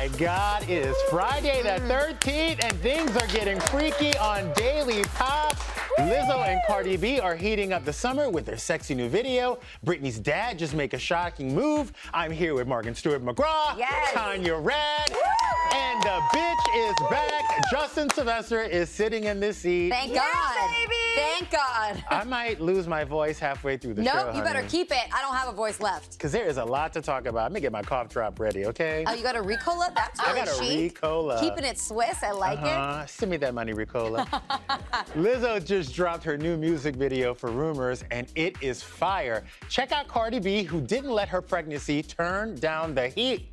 My God, it is Friday the mm. 13th and things are getting freaky on Daily Pop. Lizzo and Cardi B are heating up the summer with their sexy new video. Britney's dad just make a shocking move. I'm here with Morgan Stewart McGraw, Yes. Tanya Rad, and the bitch is back. Justin Sylvester is sitting in this seat. Thank Yeah, God. baby. Thank God. I might lose my voice halfway through the show. Nope, you better keep it. I don't have a voice left. Because there is a lot to talk about. Let me get my cough drop ready, okay? Oh, you got a Ricola? That's I got a chic. Ricola. Keeping it Swiss. I like it. Uh, send me that money, Ricola. Lizzo just dropped her new music video for Rumors, and it is fire. Check out Cardi B, who didn't let her pregnancy turn down the heat.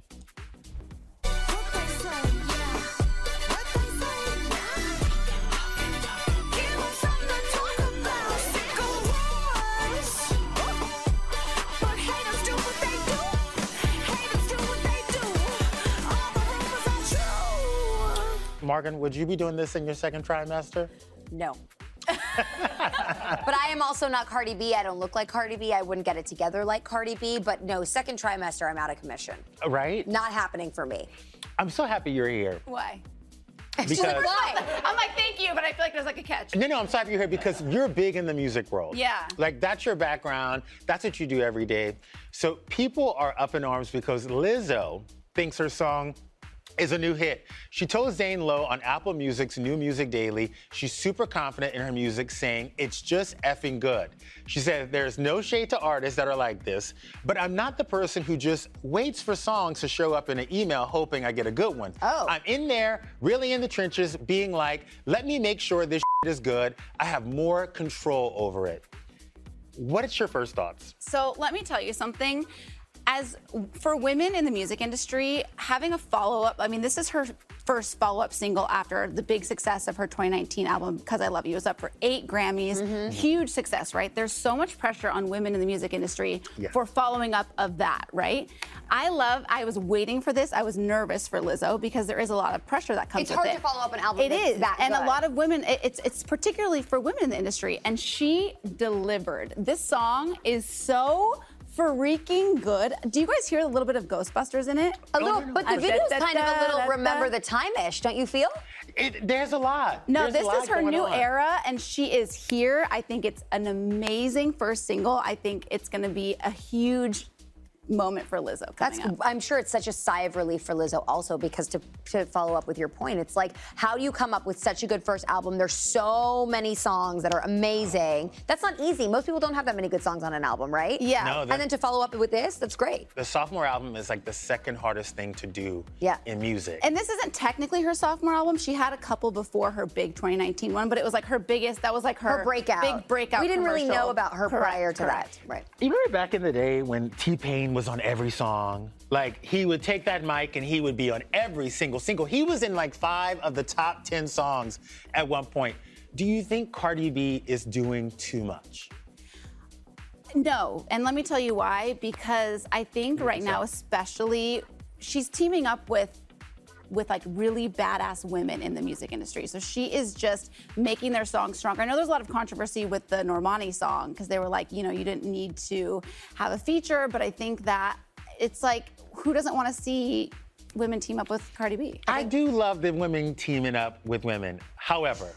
Morgan, would you be doing this in your second trimester? No. but I am also not Cardi B. I don't look like Cardi B. I wouldn't get it together like Cardi B. But no, second trimester, I'm out of commission. Uh, right? Not happening for me. I'm so happy you're here. Why? Because Why? I'm like, thank you, but I feel like there's like a catch. No, no, I'm sorry happy you're here because you're big in the music world. Yeah. Like that's your background. That's what you do every day. So people are up in arms because Lizzo thinks her song is a new hit. She told Zane Lowe on Apple Music's New Music Daily she's super confident in her music, saying it's just effing good. She said there's no shade to artists that are like this, but I'm not the person who just waits for songs to show up in an email hoping I get a good one. Oh. I'm in there, really in the trenches, being like, let me make sure this is good. I have more control over it. What is your first thoughts? So let me tell you something. As for women in the music industry, having a follow up, I mean, this is her first follow up single after the big success of her 2019 album, Because I Love You. It was up for eight Grammys. Mm-hmm. Huge success, right? There's so much pressure on women in the music industry Yeah. for following up of that, right? I love, I was waiting for this. I was nervous for Lizzo because there is a lot of pressure that comes It's with hard to follow up an album It is. that and a lot of women. it- It's it's particularly for women in the industry, and she delivered. This song is so freaking good. Do you guys hear a little bit of Ghostbusters in it? A little, but the video's da- da- kind of a little remember the time-ish, don't you feel? It, there's a lot. No, There's a this lot is her new on. era, and she is here. I think it's an amazing first single. I think it's going to be a huge moment for Lizzo That's. up. I'm sure it's such a sigh of relief for Lizzo also because to to follow up with your point, it's like how do you come up with such a good first album? There's so many songs that are amazing. That's not easy. Most people don't have that many good songs on an album, right? Yeah. No, and then to follow up with this, that's great. The sophomore album is like the second hardest thing to do Yeah. in music. And this isn't technically her sophomore album. She had a couple before her big 2019 one, but it was like her biggest. That was like her, Her breakout. big breakout. We didn't really know about her Correct, prior to correct. that. Right. you remember back in the day when T-Pain was on every song? Like he would take that mic and he would be on every single single. He was in like five of the top 10 songs at one point. Do you think Cardi B is doing too much? No, and let me tell you why. Because I think right now, especially, she's teaming up with with like really badass women in the music industry. So she is just making their songs stronger. I know there's a lot of controversy with the Normani song because they were like, you know, you didn't need to have a feature, but I think that it's like, who doesn't want to see women team up with Cardi B? I do love the women teaming up with women. However,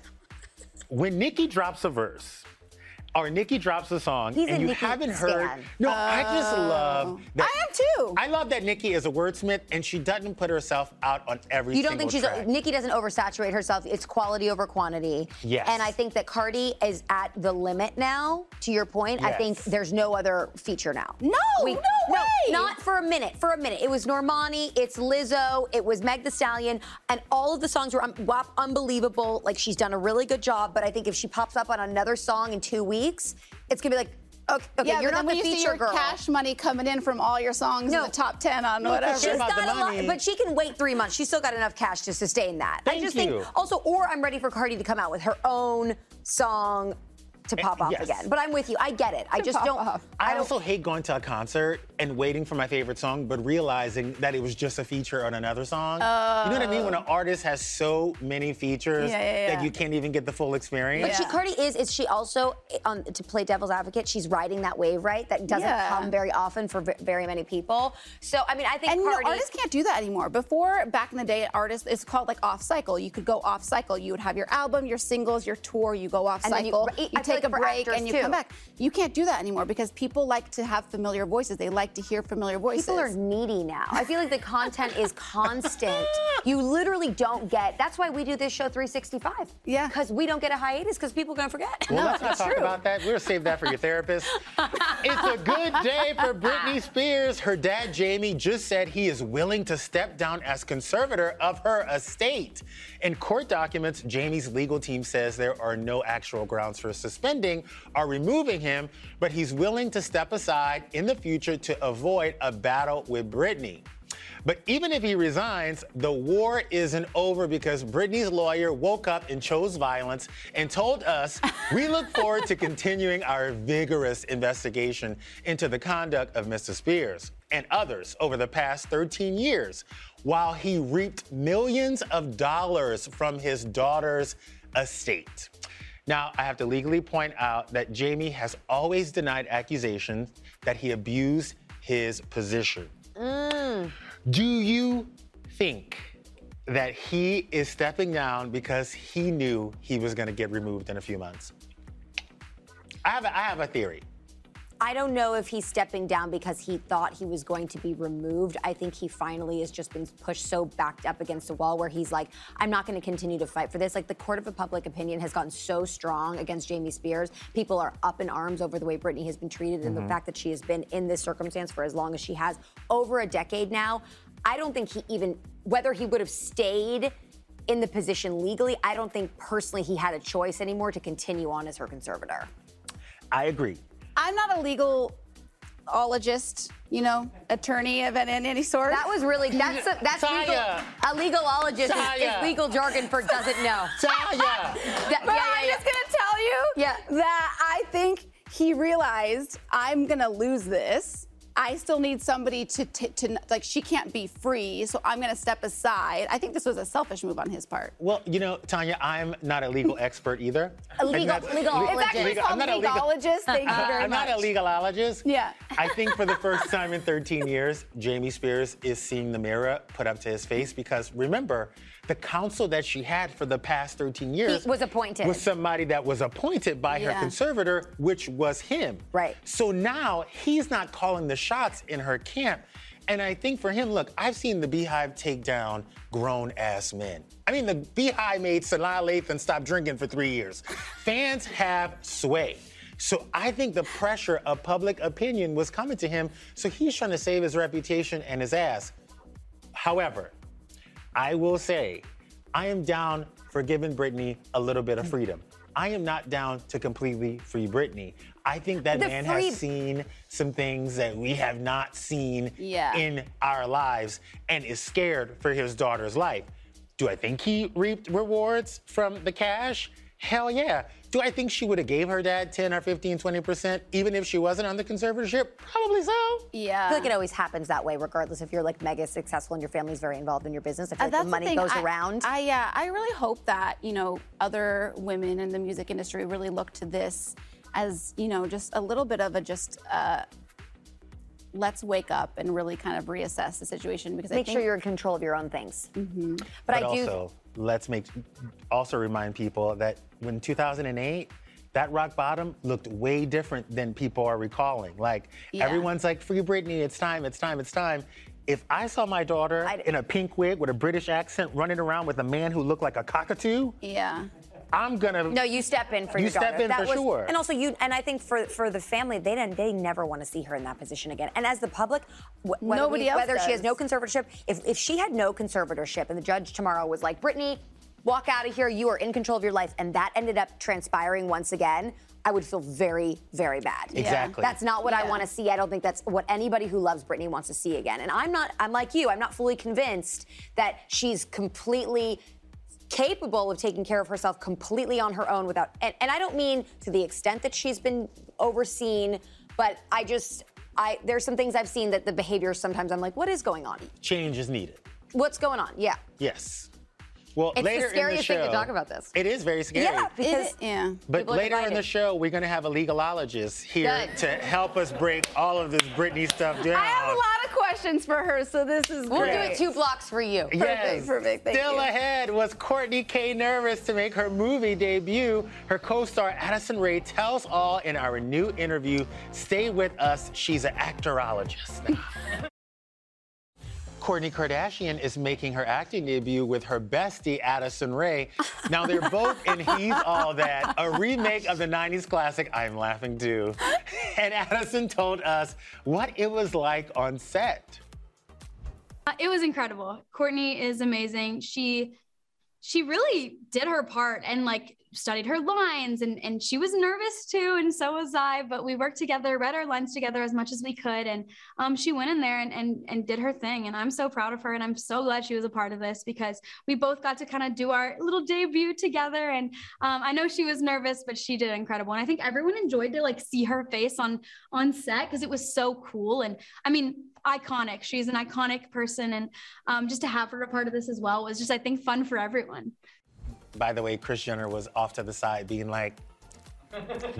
when Nicki drops a verse or Nicki drops a song He's a and you Nicki haven't heard, stan. no, I just oh. love that. I am too. I love that Nicki is a wordsmith and she doesn't put herself out on every You don't think she's single track. Nicki doesn't oversaturate herself. It's quality over quantity. Yes. And I think that Cardi is at the limit now. To your point, I think there's no other feature now. No, no way. not for a minute. For a minute, it was Normani, it's Lizzo, it was Meg The Stallion, and all of the songs were un- wap- unbelievable. Like she's done a really good job. But I think if she pops up on another song in two weeks, it's gonna be like. Okay, okay yeah, you're but not then the when you see your girl. cash money coming in from all your songs No. in the top 10 on No, whatever. it's She's about got a lot, money. but she can wait three months. She's still got enough cash to sustain that. I Thank just you. think also, or I'm ready for Cardi to come out with her own song to eh, pop off yes. again. But I'm with you. I get it. I just don't. off. I don't- also hate going to a concert and waiting for my favorite song, but realizing that it was just a feature on another song. you know what I mean? When an oh. artist has so many features Yeah, yeah, that you can't even get the full experience. But she, Yeah. Cardi is, is she also, eh, on, to play devil's advocate, she's riding that wave, right? That doesn't Yeah. come very often for v- very many people. So, I mean, I think And you know, artists can't do that anymore. Before, back in the day, artists it's called like off cycle. You could go off cycle. You would have your album, your singles, your tour. You go off And then you- cycle. You, feel take a break and you too. come back. You can't do that anymore because people like to have familiar voices. They like to hear familiar voices. People are needy now. I feel like the content is constant. You literally don't get. That's why we do this show 365. Yeah. Because we don't get a hiatus because people are gonna forget. Well, No, let's not talk true. about that. We'll save that for your therapist. it's a good day for Britney Spears. Her dad, Jamie, just said he is willing to step down as conservator of her estate. In court documents, Jamie's legal team says there are no actual grounds for suspending or removing him, but he's willing to step aside in the future to avoid a battle with Britney. But even if he resigns, the war isn't over because Britney's lawyer woke up and chose violence and told us we look forward to continuing our vigorous investigation into the conduct of Mr. Spears and others over the past 13 years while he reaped millions of dollars from his daughter's estate. Now, I have to legally point out that Jamie has always denied accusations that he abused his position. Mm. Do you think that he is stepping down because he knew he was going to get removed in a few months? I have a, I have a theory. I don't know if he's stepping down because he thought he was going to be removed. I think he finally has just been pushed so backed up against a wall where he's like, I'm not going to continue to fight for this. Like the court of public opinion has gotten so strong against Jamie Spears. People are up in arms over the way Britney has been treated and the mm-hmm. fact that she has been in this circumstance for as long as she has, over a decade now. I don't think he even, whether he would have stayed in the position legally, I don't think personally he had a choice anymore to continue on as her conservator. I agree. I'm not a legal ologist, you know, attorney of any, any sort. That was really that's a, that's legal. Taya. A legalologist is, is legal jargon for doesn't know. Taya! That- But yeah, I'm yeah, just gonna tell you Yeah. that I think he realized I'm gonna lose this. I still need somebody to, t- to like she can't be free, so I'm gonna step aside. I think this was a selfish move on his part. Well, you know, Tanya, I'm not a legal expert either. A legal- legalologist. It's actually legal- called I'm not legalologist. Thank you very I'm much. not a legalologist. Yeah. I think for the first time in 13 years, Jamie Spears is seeing the mirror put up to his face because remember, the counsel that she had for the past 13 years was appointed. was somebody that was appointed by her conservator, which was him. Right. So now he's not calling the shots in her camp. And I think for him, look, I've seen the Beehive take down grown ass men. I mean, the Beehive made Sanaa Lathan stop drinking for three years. Fans have sway. So I think the pressure of public opinion was coming to him. So he's trying to save his reputation and his ass. However, I will say, I am down for giving Britney a little bit of mm. freedom. I am not down to completely free Britney. I think that The man free- has seen some things that we have not seen Yeah. in our lives and is scared for his daughter's life. Do I think he reaped rewards from the cash? Hell yeah. Do I think she would have gave her dad 10 or 15, 20% even if she wasn't on the conservatorship? Probably so. Yeah. I feel like it always happens that way, regardless if you're like mega successful and your family's very involved in your business. I feel Uh, like the the money thing. goes I- around. I yeah, I really hope that you know other women in the music industry really look to this as you know just a little bit of a just uh, let's wake up and really kind of reassess the situation because I Make think sure you're in control of your own things. Mm-hmm. But, But I do. also, let's make also remind people that when 2008, that rock bottom looked way different than people are recalling. Like Yeah. everyone's like, "Free Britney! It's time! It's time! It's time!" If I saw my daughter I'd- in a pink wig with a British accent running around with a man who looked like a cockatoo, yeah. I'm gonna. No, you step in for You your daughter. step in for was, sure. And also, you and I think for for the family, they didn't, they never want to see her in that position again. And as the public, wh- whether, Nobody we- else whether she has no conservatorship, if if she had no conservatorship, and the judge tomorrow was like, Britney, walk out of here, you are in control of your life, and that ended up transpiring once again. I would feel very, very bad. Exactly. That's not what I want to see. I don't think that's what anybody who loves Britney wants to see again. And I'm not, I'm like you, I'm not fully convinced that she's completely capable of taking care of herself completely on her own without, and, and I don't mean to the extent that she's been overseen, but I just, I, there's some things I've seen that the behavior sometimes I'm like, what is going on? Change is needed. What's going on? Yeah. Yes. Well, It's the later in the scariest thing show, to talk about this. It is very scary. Yeah, because It- yeah. But later in the show, we're going to have a legalologist here Good. to help us break all of this Britney stuff down. I have a lot of questions for her, so this is we'll great. do it two blocks for you. Yes. perfect, thank Still you. ahead was Kourtney K. nervous to make her movie debut. Her co-star Addison Rae tells all in our new interview. Stay with us. She's an actorologist. Kourtney Kardashian is making her acting debut with her bestie Addison Rae. Now they're both in He's All That, a remake of the 90s classic I'm Laughing Too. And Addison told us what it was like on set. Uh, It was incredible. Kourtney is amazing. She she really did her part and like studied her lines and and she was nervous too and so was I but we worked together read our lines together as much as we could and um, she went in there and, and and did her thing and I'm so proud of her and I'm so glad she was a part of this because we both got to kind of do our little debut together and um, I know she was nervous but she did incredible and I think everyone enjoyed to like see her face on on set because it was so cool and I mean iconic she's an iconic person and um, just to have her a part of this as well was just I think fun for everyone. By the way, Kris Jenner was off to the side being like,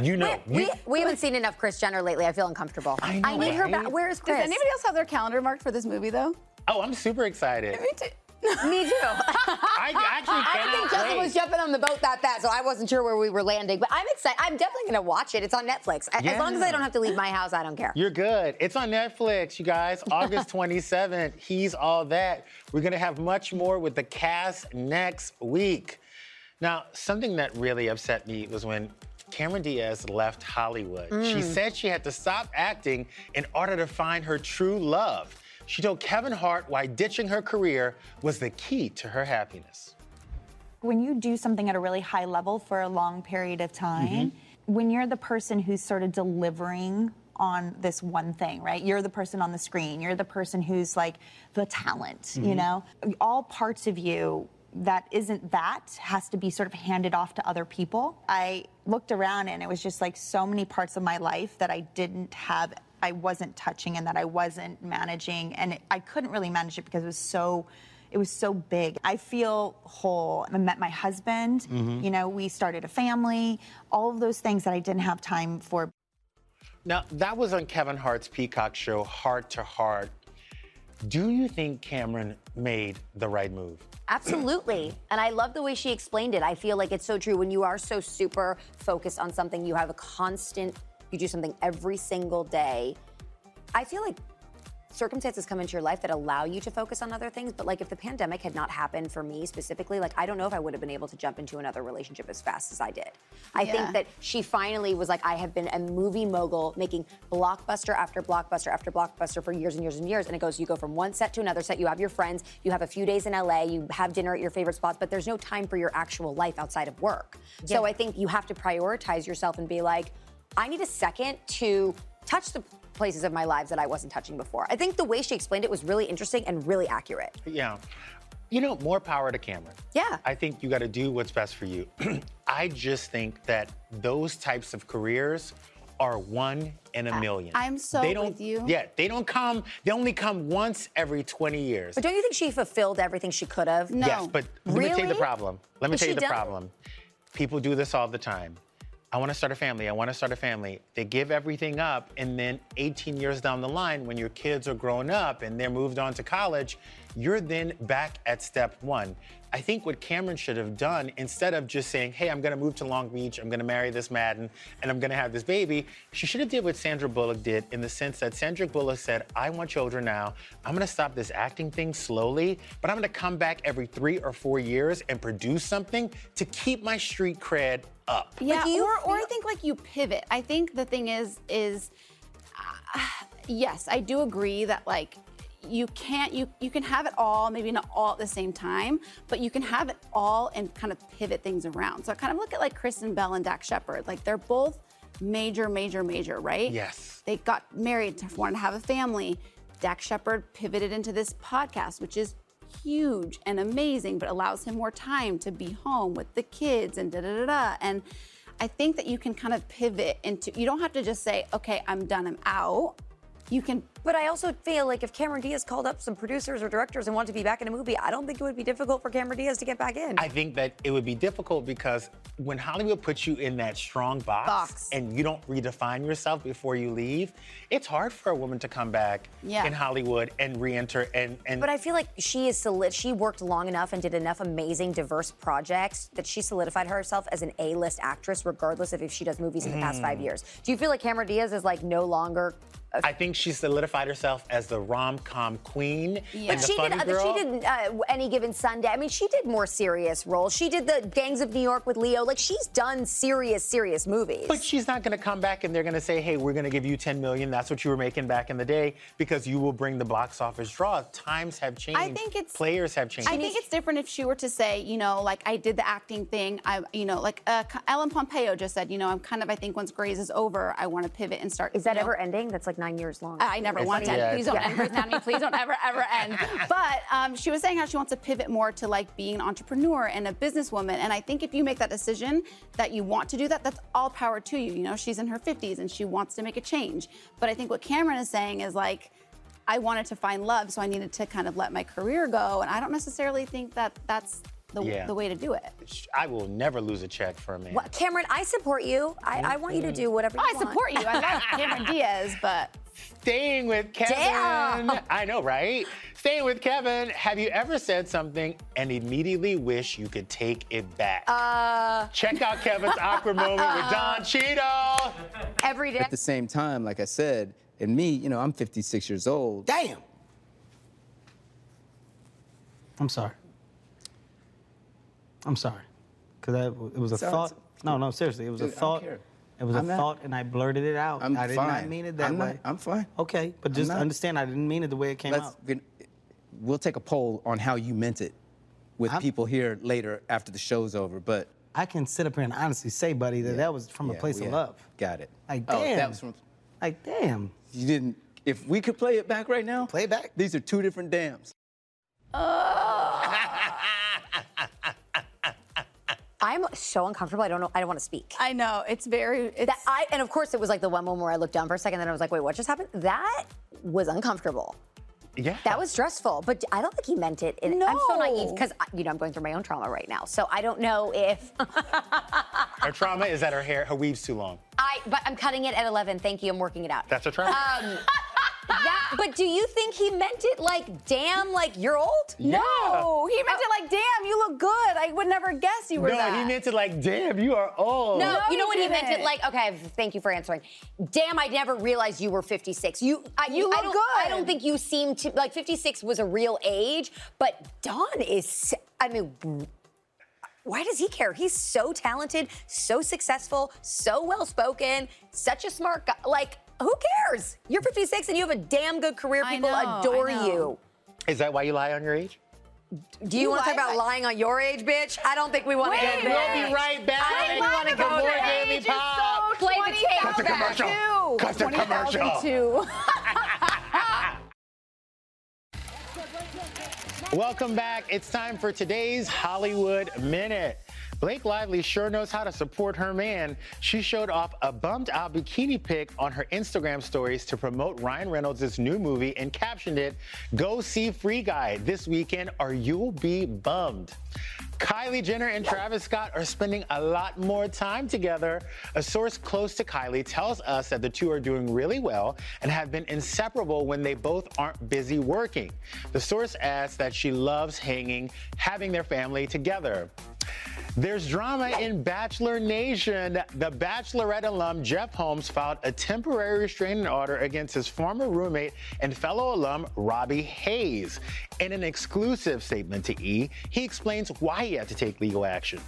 you know, We, you- we haven't seen enough Kris Jenner lately. I feel uncomfortable. I know, need her back. Where is Does Kris? anybody else have their calendar marked for this movie, though? oh, I'm super excited. Me too. Me too. I actually I didn't think Justin wait. was jumping on the boat that fast, so I wasn't sure where we were landing. But I'm excited. I'm definitely going to watch it. It's on Netflix. A- As long as I don't have to leave my house, I don't care. You're good. It's on Netflix, you guys. August 27th. He's all that. We're going to have much more with the cast next week. Now, something that really upset me was when Cameron Diaz left Hollywood. She said she had to stop acting in order to find her true love. She told Kevin Hart why ditching her career was the key to her happiness. when you do something at a really high level for a long period of time, Mm-hmm. when you're the person who's sort of delivering on this one thing, right? You're the person on the screen, you're the person who's like the talent, Mm-hmm. you know? All parts of you that isn't that has to be sort of handed off to other people. I looked around and it was just like so many parts of my life that I didn't have I wasn't touching and that I wasn't managing and it, I couldn't really manage it because it was so it was so big. I feel whole. I met my husband, mm-hmm. you know, we started a family, all of those things that I didn't have time for Now, that was on Kevin Hart's Peacock show, Hart to Hart. Do you think Cameron made the right move? Absolutely. And I love the way she explained it. I feel like it's so true. When you are so super focused on something, you have a constant, you do something every single day. I feel like circumstances come into your life that allow you to focus on other things. But like if the pandemic had not happened for me specifically, like I don't know if I would have been able to jump into another relationship as fast as I did. I Yeah. think that she finally was like, I have been a movie mogul making blockbuster after blockbuster after blockbuster for years and years and years. And it goes, you go from one set to another set, you have your friends, you have a few days in LA, you have dinner at your favorite spots, but there's no time for your actual life outside of work. So I think you have to prioritize yourself and be like, I need a second to touch the places of my lives that I wasn't touching before. I think the way she explained it was really interesting and really accurate. Yeah. You know, more power to Cameron. Yeah. I think you got to do what's best for you. I just think that those types of careers are one in a million. I'm so they don't, with you. Yeah, they don't come, they only come once every 20 years. But don't you think she fulfilled everything she could have? No. Yes, but let me tell you the problem. Let me Is tell you the done? problem. People do this all the time. I want to start a family. I want to start a family. They give everything up, and then 18 years down the line, when your kids are grown up and they're moved on to college, you're then back at step one. I think what Cameron should have done, instead of just saying, "Hey, I'm going to move to Long Beach. I'm going to marry this Madden, and I'm going to have this baby," she should have did what Sandra Bullock did, in the sense that Sandra Bullock said, "I want children now. I'm going to stop this acting thing slowly, but I'm going to come back every three or four years and produce something to keep my street cred up." Yeah, do you or, or I think like you pivot. I think the thing is, is uh, yes, I do agree that like you can't you you can have it all, maybe not all at the same time, but you can have it all and kind of pivot things around. So I kind of look at like Kristen Bell and Dax Shepard. Like they're both major, major, major, right? Yes. They got married, wanted to have a family. Dax Shepard pivoted into this podcast, which is huge and amazing, but allows him more time to be home with the kids and da da da da. And I think that you can kind of pivot into, you don't have to just say, okay, I'm done, I'm out. You can But I also feel like if Cameron Diaz called up some producers or directors and wanted to be back in a movie, I don't think it would be difficult for Cameron Diaz to get back in. I think that it would be difficult because when Hollywood puts you in that strong box, Box. and you don't redefine yourself before you leave, it's hard for a woman to come back Yeah. in Hollywood and re-enter and and But I feel like she is solid. She worked long enough and did enough amazing, diverse projects that she solidified herself as an A-list actress, regardless of if she does movies in the past Mm. five years. Do you feel like Cameron Diaz is like no longer? I think she solidified herself as the rom-com queen Yeah. and the she funny did. girl. She did uh, any given Sunday. I mean, she did more serious roles. She did the Gangs of New York with Leo. Like she's done serious, serious movies. But she's not going to come back and they're going to say, "Hey, we're going to give you 10 million. That's what you were making back in the day because you will bring the box office draw." Times have changed. I think it's players have changed. I think it's different if she were to say, you know, like I did the acting thing. I, you know, like uh, Ellen Pompeo just said, you know, I'm kind of. I think once Grey's is over, I want to pivot and start. is that know, ever ending? That's like nine years long. I never It's- want to. yeah, end. Please don't yeah. end Grey's Anatomy. Please don't ever, ever end. But um, she was saying how she wants to pivot more to like being an entrepreneur and a businesswoman. And I think if you make that decision that you want to do that, that's all power to you. You know, she's in her 50s and she wants to make a change. But I think what Cameron is saying is like, I wanted to find love, so I needed to kind of let my career go. And I don't necessarily think that that's the, Yeah. the way to do it. I will never lose a check for a man. What, Cameron, I support you. I, I want you to do whatever you I want. support you. I love Cameron Diaz, but Staying with Kevin. Damn. I know, right? Staying with Kevin. Have you ever said something and immediately wish you could take it back? Uh, Check out Kevin's awkward moment with Don Cheadle. every day. At the same time, like I said, and me, you know, I'm 56 years old. Damn. I'm sorry. I'm sorry. Because it was a Sorry, thought. No, no, seriously. It was Dude, a I don't thought. care. It was a I'm not- thought, and I blurted it out. I'm I did fine. not mean it that I'm way. Not, I'm fine. Okay, but just understand I didn't mean it the way it came Let's. out. we- We'll take a poll on how you meant it with I'm- people here later after the show's over. But I can sit up here and honestly say, buddy, that yeah, that was from a place yeah. of love. Got it. Like, oh, damn. Oh, damn. that was from. Like, damn. You didn't. If we could play it back right now. Play it back. These are two different dams. Uh, I'm so uncomfortable. I don't know. I don't want to speak. I know it's very. It's, That I and of course it was like the one moment where I looked down for a second, then I was like, wait, what just happened? That was uncomfortable. Yeah. That was stressful, but I don't think he meant it. And I'm so No. naive because you know I'm going through my own trauma right now, so I don't know if Her trauma is that her hair, her weave's too long. I. But I'm cutting it at 11. Thank you. I'm working it out. That's her trauma. Um, that, but do you think he meant it like, damn, like you're old? No, he meant it like, damn, you look good. I would never guess you were no, that. he meant it like, damn, you are old. No, No, you know he what he meant it like. Okay, thank you for answering. Damn, I never realized you were 56. You, I, You I look don't, good. I don't think you seem to like 56 was a real age, but Don is. I mean. Why does he care? He's so talented, so successful, so well spoken, such a smart guy. Like, who cares? You're 56 and you have a damn good career. People know, adore you. Is that why you lie on your age? Do you, You want to talk lie- about lying on your age, bitch? I don't think we want to Wait get there. We'll be right back. I think we want to go More there. Daily Pop. Play the tape Cut the back. commercial. Cut the commercial. Welcome back. It's time for today's Hollywood Minute. Blake Lively sure knows how to support her man. She showed off a bumped out bikini pic on her Instagram stories to promote Ryan Reynolds' new movie and captioned it, Go see Free Guy this weekend or you'll be bummed. Kylie Jenner and Travis Scott are spending a lot more time together. A source close to Kylie tells us that the two are doing really well and have been inseparable when they both aren't busy working. The source adds that she loves hanging, having their family together. There's drama in Bachelor Nation. The Bachelorette alum Jef Holm filed a temporary restraining order against his former roommate and fellow alum Robby Hayes. In an exclusive statement to E, he explains why he had to take legal action.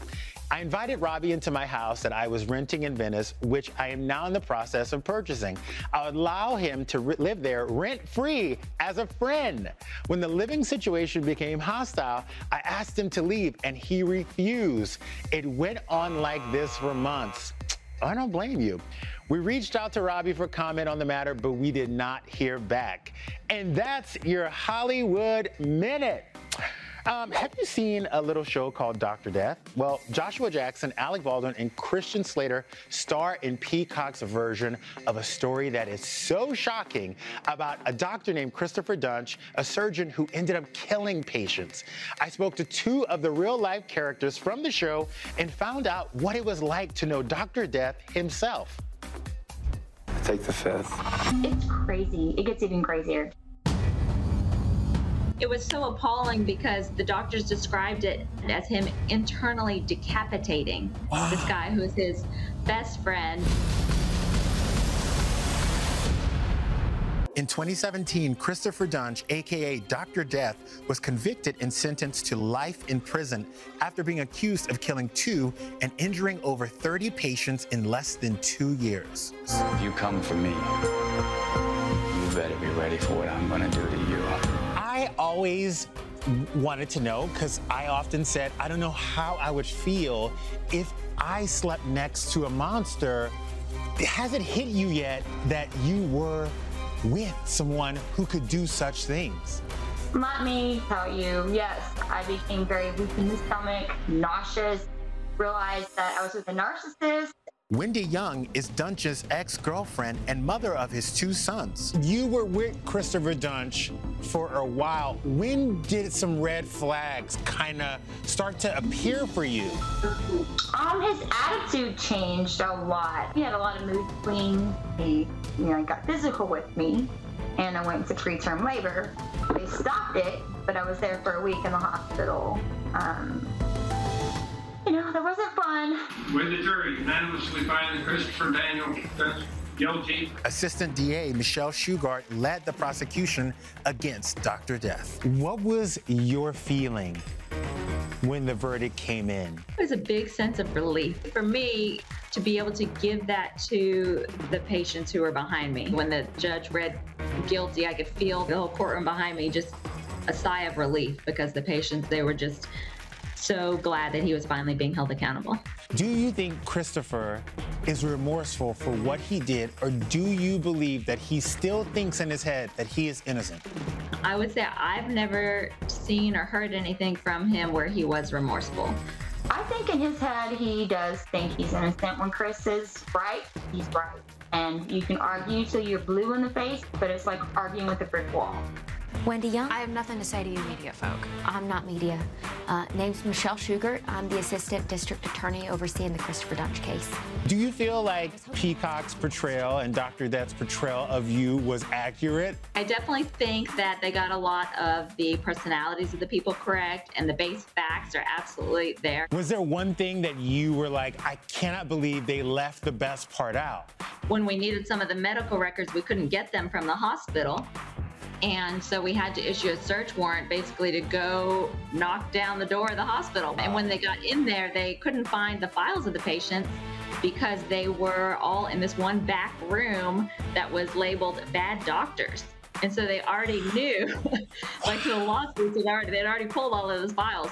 I invited Robby into my house that I was renting in Venice, which I am now in the process of purchasing. I would allow him to live there rent free as a friend. When the living situation became hostile, I asked him to leave and he refused. It went on like this for months. I don't blame you. We reached out to Robby for comment on the matter, but we did not hear back. And that's your Hollywood Minute. Um, have you seen a little show called Dr. Death? Well, Joshua Jackson, Alec Baldwin, and Christian Slater star in Peacock's version of a story that is so shocking about a doctor named Christopher Duntsch, a surgeon who ended up killing patients. I spoke to two of the real life characters from the show and found out what it was like to know Dr. Death himself. Take the fifth. It's crazy. It gets even crazier. It was so appalling because the doctors described it as him internally decapitating this guy who's his best friend. In 2017, Christopher Duntsch, aka Dr. Death, was convicted and sentenced to life in prison after being accused of killing two and injuring over 30 patients in less than two years. If you come for me, you better be ready for what I'm gonna do to you. I always wanted to know because I often said, I don't know how I would feel if I slept next to a monster. Has it hit you yet that you were with someone who could do such things? Let me tell you, yes, I became very weak in the stomach, nauseous, realized that I was with a narcissist. Wendy Young is Duntsch's ex girlfriend and mother of his two sons. You were with Christopher Duntsch for a while. When did some red flags kind of start to appear for you? Um, his attitude changed a lot. He had a lot of mood swings. He, you know, got physical with me, and I went to preterm labor. They stopped it, but I was there for a week in the hospital. Um, you know, that wasn't fun. With the jury unanimously finding Christopher Daniel Duntsch guilty. Assistant DA Michelle Shugart led the prosecution against Dr. Death. What was your feeling when the verdict came in? It was a big sense of relief for me to be able to give that to the patients who were behind me. When the judge read guilty, I could feel the whole courtroom behind me just a sigh of relief because the patients, they were just so glad that he was finally being held accountable. Do you think Christopher is remorseful for what he did, or do you believe that he still thinks in his head that he is innocent? I would say I've never seen or heard anything from him where he was remorseful. I think in his head he does think he's innocent. When Chris is right, he's right. And you can argue till you're blue in the face, but it's like arguing with a brick wall. Wendy Young. I have nothing to say to you, media folk. I'm not media. Uh, name's Michelle Shugart. I'm the assistant district attorney overseeing the Christopher Duntsch case. Do you feel like Peacock's portrayal and Dr. Death's portrayal of you was accurate? I definitely think that they got a lot of the personalities of the people correct, and the base facts are absolutely there. Was there one thing that you were like, I cannot believe they left the best part out? When we needed some of the medical records, we couldn't get them from the hospital. And so we had to issue a search warrant basically to go knock down the door of the hospital. And when they got in there, they couldn't find the files of the patients because they were all in this one back room that was labeled bad doctors. And so they already knew, like the lawsuits had already, they'd already pulled all of those files.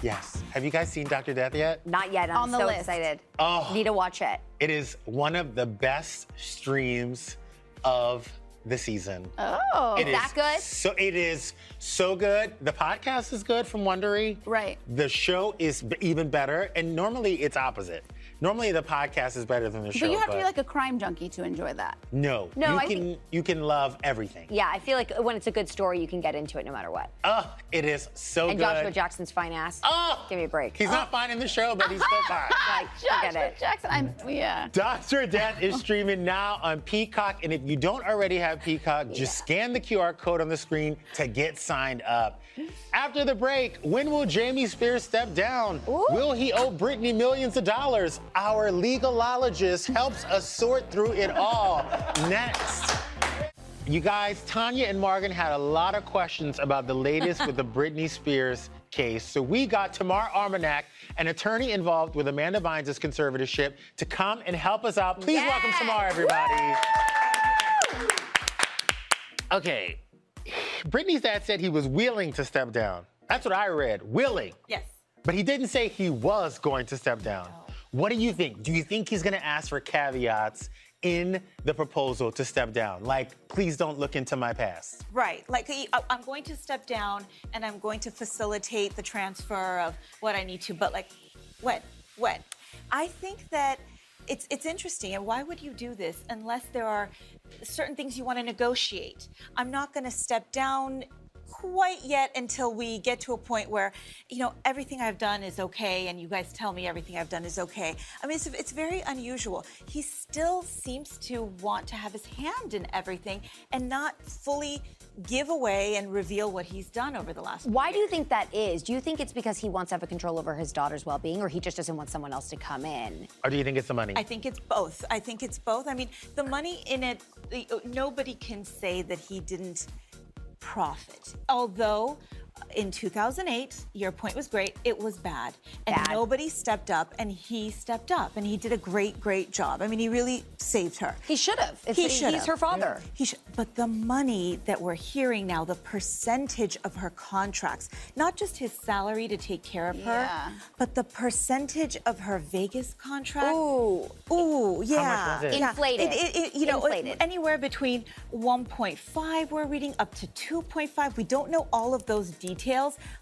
Yes. Have you guys seen Dr. Death yet? Not yet. I'm On the so list. excited. Oh. Need to watch it. It is one of the best streams of the season. Oh, It Is that good? So it is so good. The podcast is good from Wondery. Right. The show is even better, and normally it's opposite. Normally the podcast is better than the show. but you have to be like a crime junkie to enjoy that. no, No, you I can think- you can love everything. Yeah, I feel like when it's a good story, you can get into it no matter what. Oh, it is so and good. Joshua Jackson's fine ass. Oh, Give me a break. He's not fine in the show, but he's still fine. like, forget Joshua it. Jackson, I'm, yeah. Dr. Death is streaming now on Peacock. And if you don't already have Peacock, just scan the QR code on the screen to get signed up. After the break, when will Jamie Spears step down? Will he owe Britney millions of dollars? Our legalologist helps us sort through it all. Next. You guys, Tanya and Morgan had a lot of questions about the latest with the Britney Spears case. So we got Tamar Arminak, an attorney involved with Amanda Bynes' conservatorship, to come and help us out. Please welcome Tamar, everybody. Okay. Britney's dad said he was willing to step down. That's what I read. Willing. Yes. But he didn't say he was going to step down. What do you think? Do you think he's to ask for caveats in the proposal to step down? Like, please don't look into my past. Right. Like I'm going to step down and I'm going to facilitate the transfer of what I need to. But like, when? When? I think that it's it's interesting. And why would you do this unless there are certain things you want to negotiate? I'm not going to step down quite yet until we get to a point where you know everything i've done is okay and you guys tell me everything i've done is okay i mean it's, it's very unusual he still seems to want to have his hand in everything and not fully give away and reveal what he's done over the last Why do you think that is? Do you think it's because he wants to have a control over his daughter's well-being, or he just doesn't want someone else to come in? Or do you think it's the money? I think it's both. I think it's both. I mean, the money in it, nobody can say that he didn't profit. Although in 2008, your point was great, it was bad. And Bad. nobody stepped up, and he stepped up, and he did a great, great job. I mean, he really saved her. He should have. He should have. her father. He should, but the money that we're hearing now, the percentage of her contracts, not just his salary to take care of her, but the percentage of her Vegas contract. Ooh. Ooh, yeah. was it? Yeah. Inflated. It- it- you know, Inflated. anywhere between 1.5 we're reading up to 2.5. We don't know all of those details,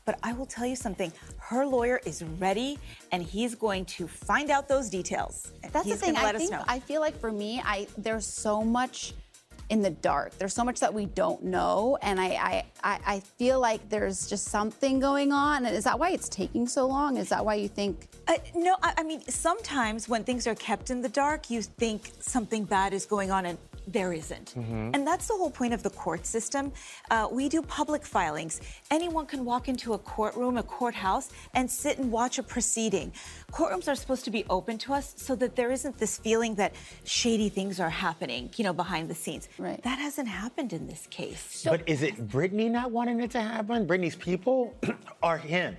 but I will tell you something. Her lawyer is ready, and he's going to find out those details. That's he's the thing. Let I us think know. I feel like for me, I there's so much in the dark. There's so much that we don't know, and I I, I, feel like there's just something going on. And is that why it's taking so long? Is that why you think? Uh, no, I, I mean, sometimes when things are kept in the dark, you think something bad is going on and there isn't. And that's the whole point of the court system. Uh, we do public filings. Anyone can walk into a courtroom, a courthouse, and sit and watch a proceeding. Courtrooms are supposed to be open to us so that there isn't this feeling that shady things are happening, you know, behind the scenes. Right. That hasn't happened in this case. but is it Britney not wanting it to happen? Britney's people are him?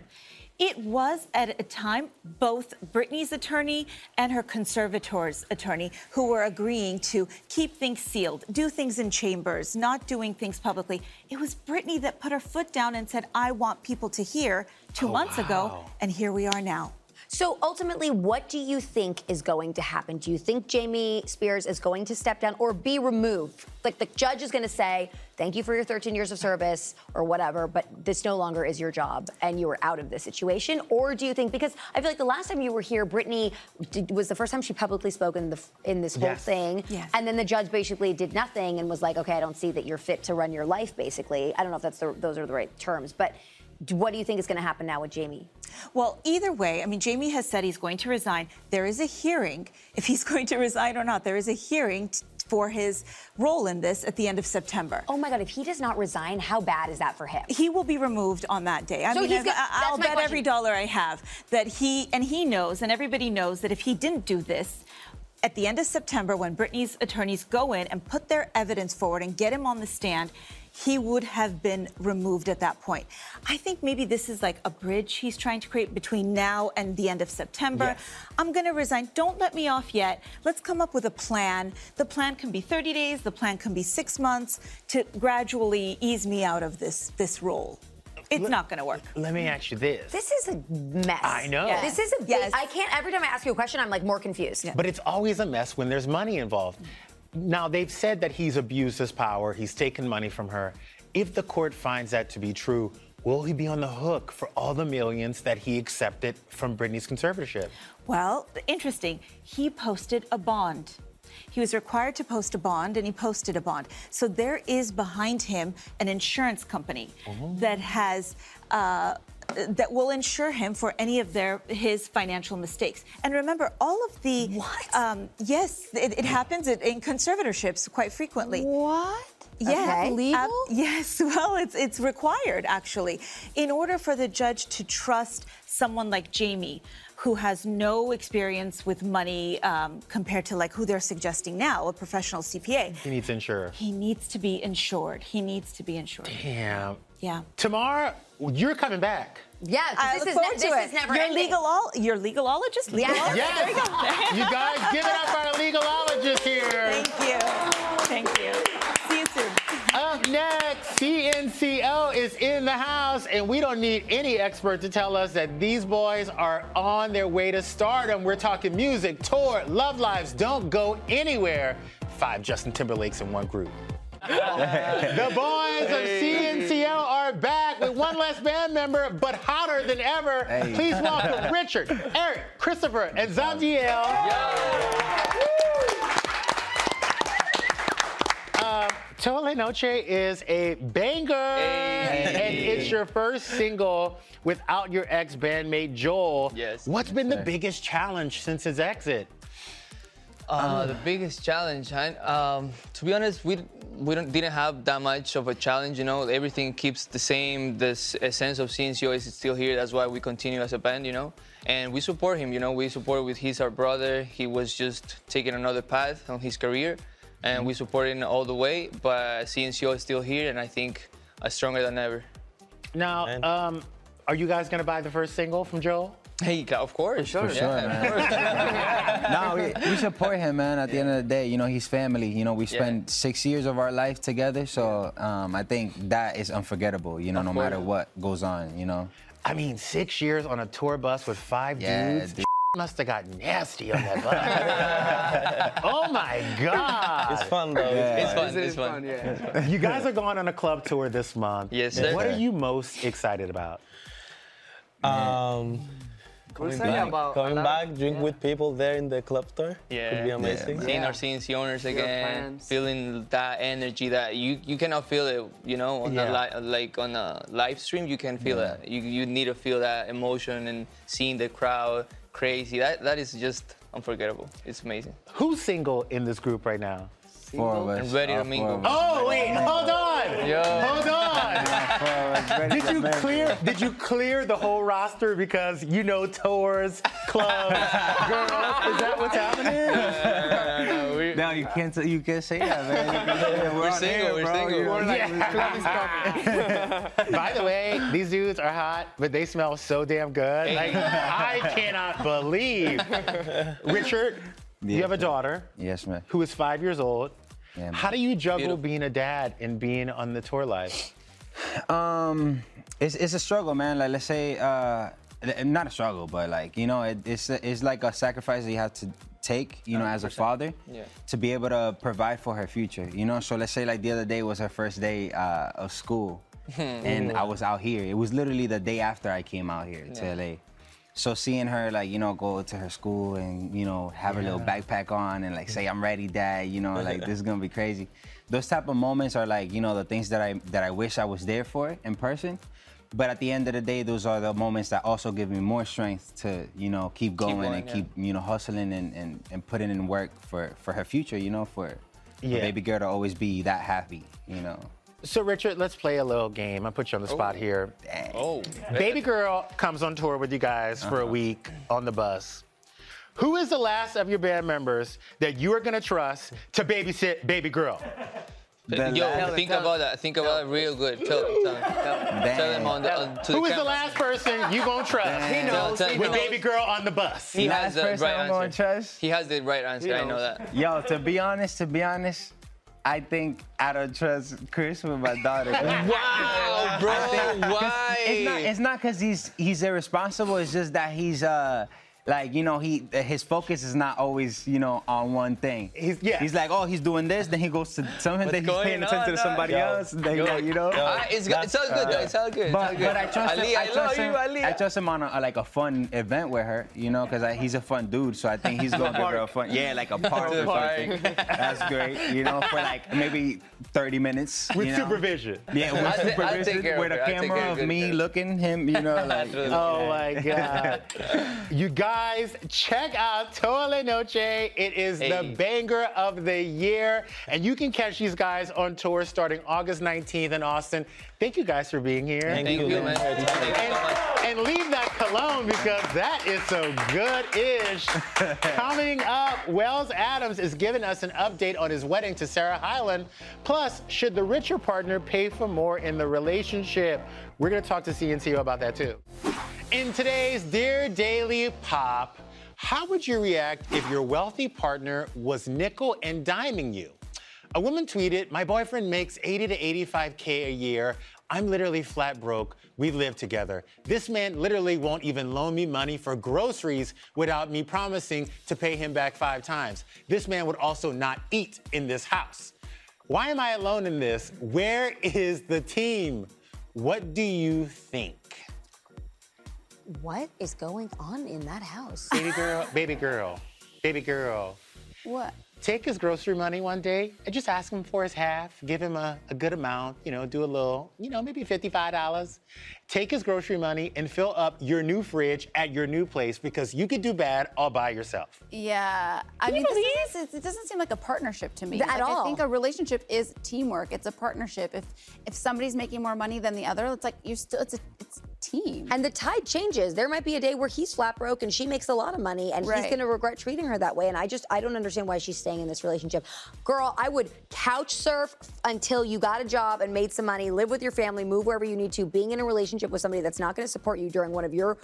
It was at a time both Britney's attorney and her conservator's attorney who were agreeing to keep things sealed, do things in chambers, not doing things publicly. It was Britney that put her foot down and said, I want people to hear two oh, months ago, and here we are now. So ultimately, what do you think is going to happen? Do you think Jamie Spears is going to step down or be removed? Like the judge is going to say, "Thank you for your 13 years of service" or whatever, but this no longer is your job and you are out of this situation? Or do you think because I feel like the last time you were here, Britney did, was the first time she publicly spoke in the in this whole Yes. thing, Yes. and then the judge basically did nothing and was like, "Okay, I don't see that you're fit to run your life." Basically, I don't know if that's the, those are the right terms, but. What do you think is going to happen now with Jamie? Well, either way, I mean, Jamie has said he's going to resign. There is a hearing, if he's going to resign or not, there is a hearing t- for his role in this at the end of September. Oh my God, if he does not resign, how bad is that for him? He will be removed on that day. I So mean, he's got- I- I'll that's my bet every dollar I have that he, and he knows, and everybody knows that if he didn't do this, at the end of September, when Britney's attorneys go in and put their evidence forward and get him on the stand, he would have been removed at that point. I think maybe this is like a bridge he's trying to create between now and the end of September. Yes. I'm going to resign. Don't let me off yet. Let's come up with a plan. The plan can be 30 days, the plan can be six months to gradually ease me out of this, this role. It's not going to work. Let me ask you this. This is a mess. I know. This is a big, Yes. I can't, every time I ask you a question, I'm like more confused. But it's always a mess when there's money involved. Now, they've said that he's abused his power, he's taken money from her. If the court finds that to be true, will he be on the hook for all the millions that he accepted from Britney's conservatorship? Well, interesting. He posted a bond. He was required to post a bond, and he posted a bond. So there is behind him an insurance company that has. Uh, that will insure him for any of their his financial mistakes. And remember, all of the What? Um, yes, it, it happens in, in conservatorships quite frequently. What? Yeah, Okay. legal? ab- yes, well, it's it's required actually. In order for the judge to trust someone like Jamie, who has no experience with money um, compared to like who they're suggesting now, a professional CPA, He needs insured. he needs to be insured. He needs to be insured. Damn. Yeah. Tomorrow, you're coming back. Yeah, 'cause I this, look is, ne- to this it. is never your ending. legal all your legalologist. Yeah. Legalologist? Yes. There you go. You guys, give it up for our legalologist here. Thank you. Thank you. See you soon. Up next, CNC CNCO is in the house, and we don't need any expert to tell us that these boys are on their way to stardom. We're talking music, tour, love lives. Don't go anywhere. Five Justin Timberlakes in one group. the boys of CNCO are back with one less band member, but hotter than ever. Hey. Please welcome Richard, Erick, Christopher, and Zabdiel. Um, Toa La Noche is a banger, and it's your first single without your ex bandmate Joel. Yes. What's been the biggest challenge since his exit? Uh, the biggest challenge, huh? um, to be honest, we we don't, didn't have that much of a challenge. You know, everything keeps the same. This essence of CNCO is still here. That's why we continue as a band. You know, and we support him. You know, we support with he's our brother. He was just taking another path on his career, and we support him all the way. But CNCO is still here, and I think uh, stronger than ever. Now, um, are you guys gonna buy the first single from Joel? Hey, of course. For sure, man. no, we, we support him, man. At the end of the day, you know, he's family. You know, we spent six years of our life together, so um, I think that is unforgettable. You know, Of no course. matter what goes on. You know. I mean, six years on a tour bus with five Yeah, dudes. dude. Must have got nasty on that bus. oh my God. It's fun though. It's fun. It's fun. Yeah. You guys are going on a club tour this month. Yes, sir. What are you most excited about? Um, We're coming back, about a coming back, of- drink yeah. with people there in the club tour. Yeah, could be amazing. Seeing our CNCOwners again, feeling that energy that you you cannot feel it, you know, on Yeah. a li- like on a live stream. You can feel it. You you need to feel that emotion and seeing the crowd crazy. That that is just unforgettable. It's amazing. Who's single in this group right now? Four of us. And ready to All mingle. Oh wait, hold on. Yo. Hold on. Four of us ready Did you clear? Did you clear the whole roster because you know tours, clubs, girls? Is that what's happening? No, you can't. You can't say that, man. You can't say that. We're, We're single, air, we're bro. single. We're like, Yeah. club is coming. By the way, these dudes are hot, but they smell so damn good. Like, I cannot believe. Richard, you have a daughter Yes, man. who is five years old. Yeah. How do you juggle Beautiful. being a dad and being on the tour life? Um, it's it's a struggle, man. Like let's say, uh, not a struggle, but like you know, it, it's it's like a sacrifice that you have to take, you know, as a father, Yeah. to be able to provide for her future. You know, so let's say like the other day was her first day uh, of school, and I was out here. It was literally the day after I came out here to LA. So seeing her like you know go to her school and you know have her little backpack on and like say I'm ready, dad. You know like this is gonna be crazy. Those type of moments are like you know the things that I that I wish I was there for in person. But at the end of the day, those are the moments that also give me more strength to you know keep going, going, and yeah. keep you know hustling and, and, and putting in work for for her future. You know for Yeah. a baby girl to always be that happy. You know. So, Richard, let's play a little game. I'll put you on the spot oh. here. Oh, Baby girl comes on tour with you guys for a uh-huh. week on the bus. Who is the last of your band members that you are gonna trust to babysit baby girl? The Yo, last- think about that. Think about it real good. Tell, tell, tell him on the on, to Who the is the last person you gonna trust? He knows, he With knows. baby girl on the bus. He has Last the person right I'm gonna answer. trust? He has the right answer. I know that. Yo, to be honest, to be honest, I think I don't trust Chris with my daughter. Wow, bro, why? It's not. It's not because he's he's irresponsible. It's just that he's uh like you know he his focus is not always you know on one thing. He's yeah. He's like oh he's doing this, then he goes to something, What's then he's paying attention on, to somebody Yo, else. Then yo, you know. Ah, it's, good- it's all good. though. It's all good. it's all But, good. but I trust Ali, him. I, I love trust you, him. Ali. I trust him on a, like a fun event with her, you know, because he's a fun dude. So I think he's gonna give her a fun. Yeah, like a park or something. That's great, you know, for like maybe 30 minutes. With know? supervision. Yeah, with I'll ta- I'll take supervision, with her. a I'll take camera of of me looking him, you know, like. Oh my God. you guys, check out Toa La Noche. It is the banger of the year. And you can catch these guys on tour starting August 19th in Austin. Thank you guys for being here. Thank Thank you, you, man. man. Thank you so much. And leave that cologne because that is so good-ish. Coming up, Wells Adams is giving us an update on his wedding to Sarah Hyland. Plus, should the richer partner pay for more in the relationship? We're gonna talk to CNCO about that too. In today's Dear Daily Pop, how would you react if your wealthy partner was nickel and diming you? A woman tweeted, My boyfriend makes 80 to 85K a year. I'm literally flat broke. We live together. This man literally won't even loan me money for groceries without me promising to pay him back five times. This man would also not eat in this house. Why am I alone in this? Where is the team? What do you think? What is going on in that house? Baby girl, baby girl, baby girl. What? Take his grocery money one day and just ask him for his half. Give him a, a good amount, you know, do a little, you know, maybe $55. Take his grocery money and fill up your new fridge at your new place because you could do bad all by yourself. Yeah, I mean, this doesn't, it doesn't seem like a partnership to me. At Like, all. I think a relationship is teamwork. It's a partnership. If if somebody's making more money than the other, it's like you still it's a it's a team. And the tide changes. There might be a day where he's flat broke and she makes a lot of money and he's going to regret treating her that way. And I just, I don't understand why she's staying in this relationship. Girl, I would couch surf until you got a job and made some money, live with your family, move wherever you need to. Being in a relationship with somebody that's not going to support you during one of your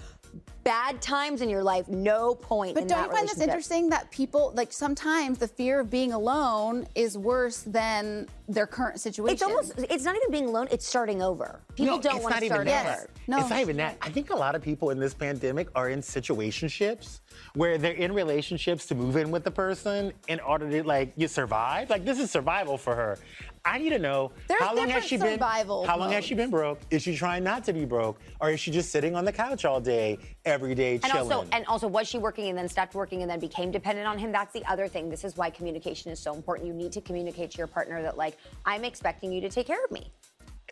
bad times in your life, no point But in don't that you find this interesting that people like sometimes the fear of being alone is worse than their current situation? It's almost, it's not even being alone, it's starting over. People No, don't want to start that. over. No. It's not even that. I think a lot of people in this pandemic are in situationships where they're in relationships to move in with the person in order to like you survive. Like this is survival for her. I need to know There's how long has she been how long has she been broke? Is she trying not to be broke? Or is she just sitting on the couch all day, every day, And chilling? also, and also, was she working and then stopped working and then became dependent on him? That's the other thing. This is why communication is so important. You need to communicate to your partner that, like, I'm expecting you to take care of me.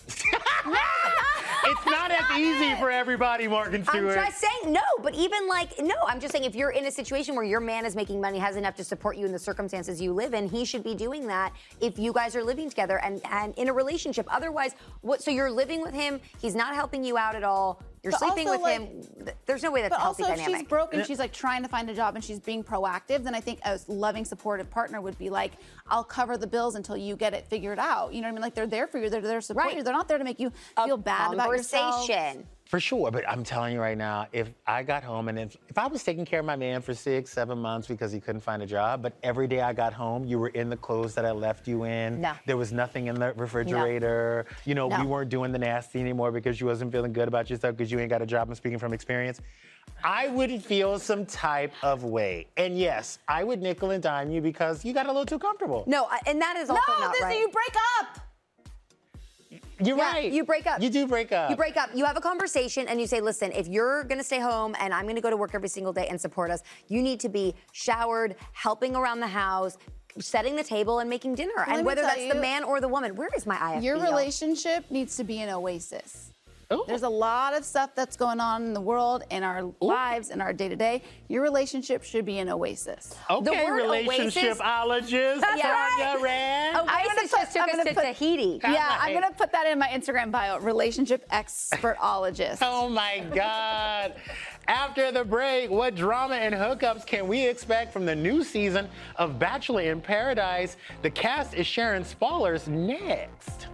it's not as easy for everybody, Morgan Stewart. I'm just saying, no, but even like, no, I'm just saying if you're in a situation where your man is making money, has enough to support you in the circumstances you live in, he should be doing that if you guys are living together and, and in a relationship. Otherwise, what, so you're living with him, he's not helping you out at all, you're But sleeping also, with like- him. There's no way that's but a healthy also, if dynamic. she's broke and she's like trying to find a job and she's being proactive, then I think a loving, supportive partner would be like, "I'll cover the bills until you get it figured out." You know what I mean? Like they're there for you. They're there to support Right. you. They're not there to make you feel bad about yourself. Conversation. For sure, but I'm telling you right now, if I got home and if, if I was taking care of my man for six, seven months because he couldn't find a job, but every day I got home, you were in the clothes that I left you in. No. There was nothing in the refrigerator. You know, No. we weren't doing the nasty anymore because you wasn't feeling good about yourself because you ain't got a job. I'm speaking from experience. I would feel some type of way. And yes, I would nickel and dime you because you got a little too comfortable. No, and that is also no, not this right. you break up. You're Yeah, right. You break up. You do break up. You break up. You have a conversation and you say, listen, if you're going to stay home and I'm going to go to work every single day and support us, you need to be showered, helping around the house, setting the table and making dinner. Let and whether tell that's the man or the woman, where is my IFB? Your relationship needs to be an oasis. Oh. There's a lot of stuff that's going on in the world, in our lives, in our day to day. Your relationship should be an oasis. Okay, word relationshipologist, That's Sonia right. Rand. Oasis I'm gonna just took I'm us gonna to put- Tahiti. Yeah, I'm gonna put that in my Instagram bio. Relationship expertologist. Oh my God. After the break, what drama and hookups can we expect from the new season of Bachelor in Paradise? The cast is sharing spoilers next.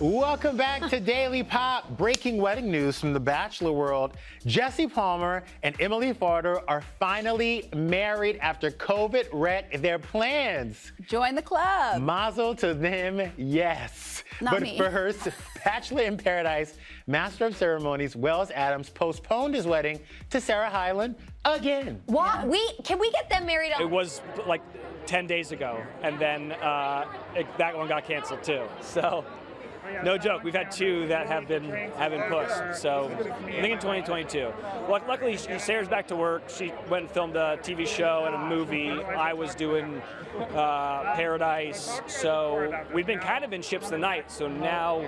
Welcome back to Daily Pop. Breaking wedding news from the Bachelor world. Jesse Palmer and Emely Fardo are finally married after COVID wrecked their plans. Join the club. Mazel to them, yes. Not but me. for her s- Bachelor in Paradise, Master of Ceremonies, Wells Adams postponed his wedding to Sarah Hyland again. What? We can we get them married? It was like 10 days ago, and then uh, it, that one got canceled too. So, no joke. We've had two that have been have been pushed. So, I think in 2022. Well, Luckily, Sarah's back to work. She went and filmed a TV show and a movie. I was doing uh, Paradise. So we've been kind of in ships the night. So now,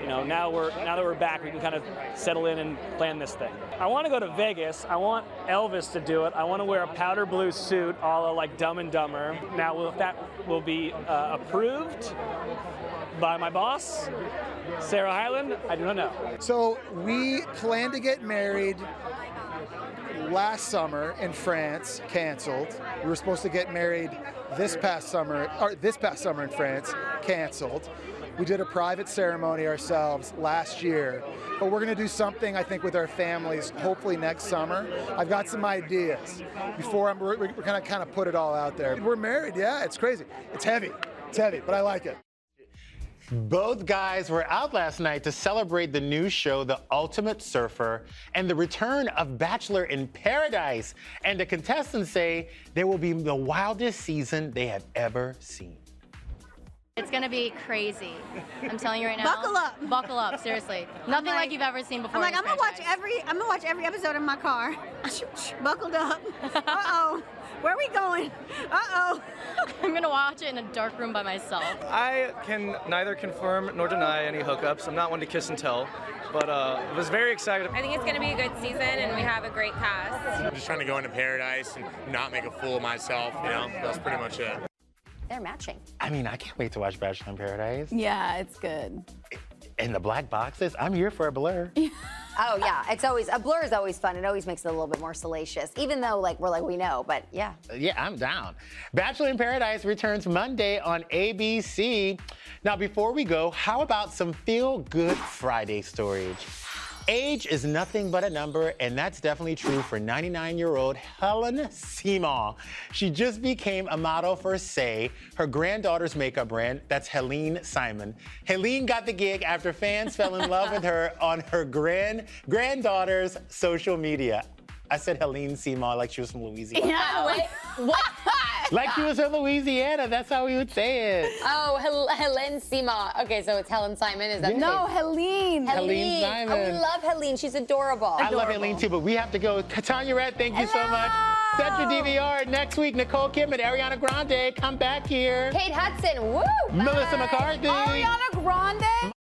you know, now we're now that we're back, we can kind of settle in and plan this thing. I want to go to Vegas. I want Elvis to do it. I want to wear a powder blue suit, a la like Dumb and Dumber. Now, will that will be uh, approved by my boss, Sarah Hyland? I do not know. So we plan to get married last summer in France, canceled. We were supposed to get married this past summer, or this past summer in France, canceled. We did a private ceremony ourselves last year, but we're going to do something I think with our families hopefully next summer. I've got some ideas. Before I'm, we're, we're going to kind of put it all out there. We're married, yeah, it's crazy. It's heavy. It's heavy, but I like it. Both guys were out last night to celebrate the new show, The Ultimate Surfer, and the return of Bachelor in Paradise. And the contestants say there will be the wildest season they have ever seen. It's gonna be crazy. I'm telling you right now. Buckle up. Buckle up, seriously. Nothing like, like- you've ever seen before. I'm like, in I'm gonna watch every. I'm gonna watch every episode in my car. Buckled up. Uh oh. Where are we going? Uh oh. I'm gonna watch it in a dark room by myself. I can neither confirm nor deny any hookups. I'm not one to kiss and tell, but uh, was very excited. I think it's going to be a good season, and we have a great cast. I'm just trying to go into paradise and not make a fool of myself, you know? That's pretty much it. They're matching. I mean, I can't wait to watch Bachelor in Paradise. Yeah, it's good. And the black boxes, I'm here for a blur. Oh yeah, it's always a blur is always fun. It always makes it a little bit more salacious, even though like we're like we know, but yeah. Yeah, I'm down. Bachelor in Paradise returns Monday on ABC. Now, before we go, how about some feel good Friday stories? Age is nothing but a number, and that's definitely true for 99 year old Helen Seymour. She just became a model for Say, her granddaughter's makeup brand. That's Helene Simon. Helene got the gig after fans fell in love with her on her grand granddaughter's social media. I said Helene Seymour like she was from Louisiana. Yeah, wait, what? Like she was from Louisiana. That's how we would say it. Oh, Hel- Helen Seymour. Okay, so it's Helen Simon. Is that No, the Helene. Helene Oh, we love Helene. She's adorable. I love Helene too, but we have to go. Katanya Red, thank you so much. Set your DVR next week. Nicole Kidman, Ariana Grande, come back here. Kate Hudson. Woo! Melissa McCarthy. Ariana Grande.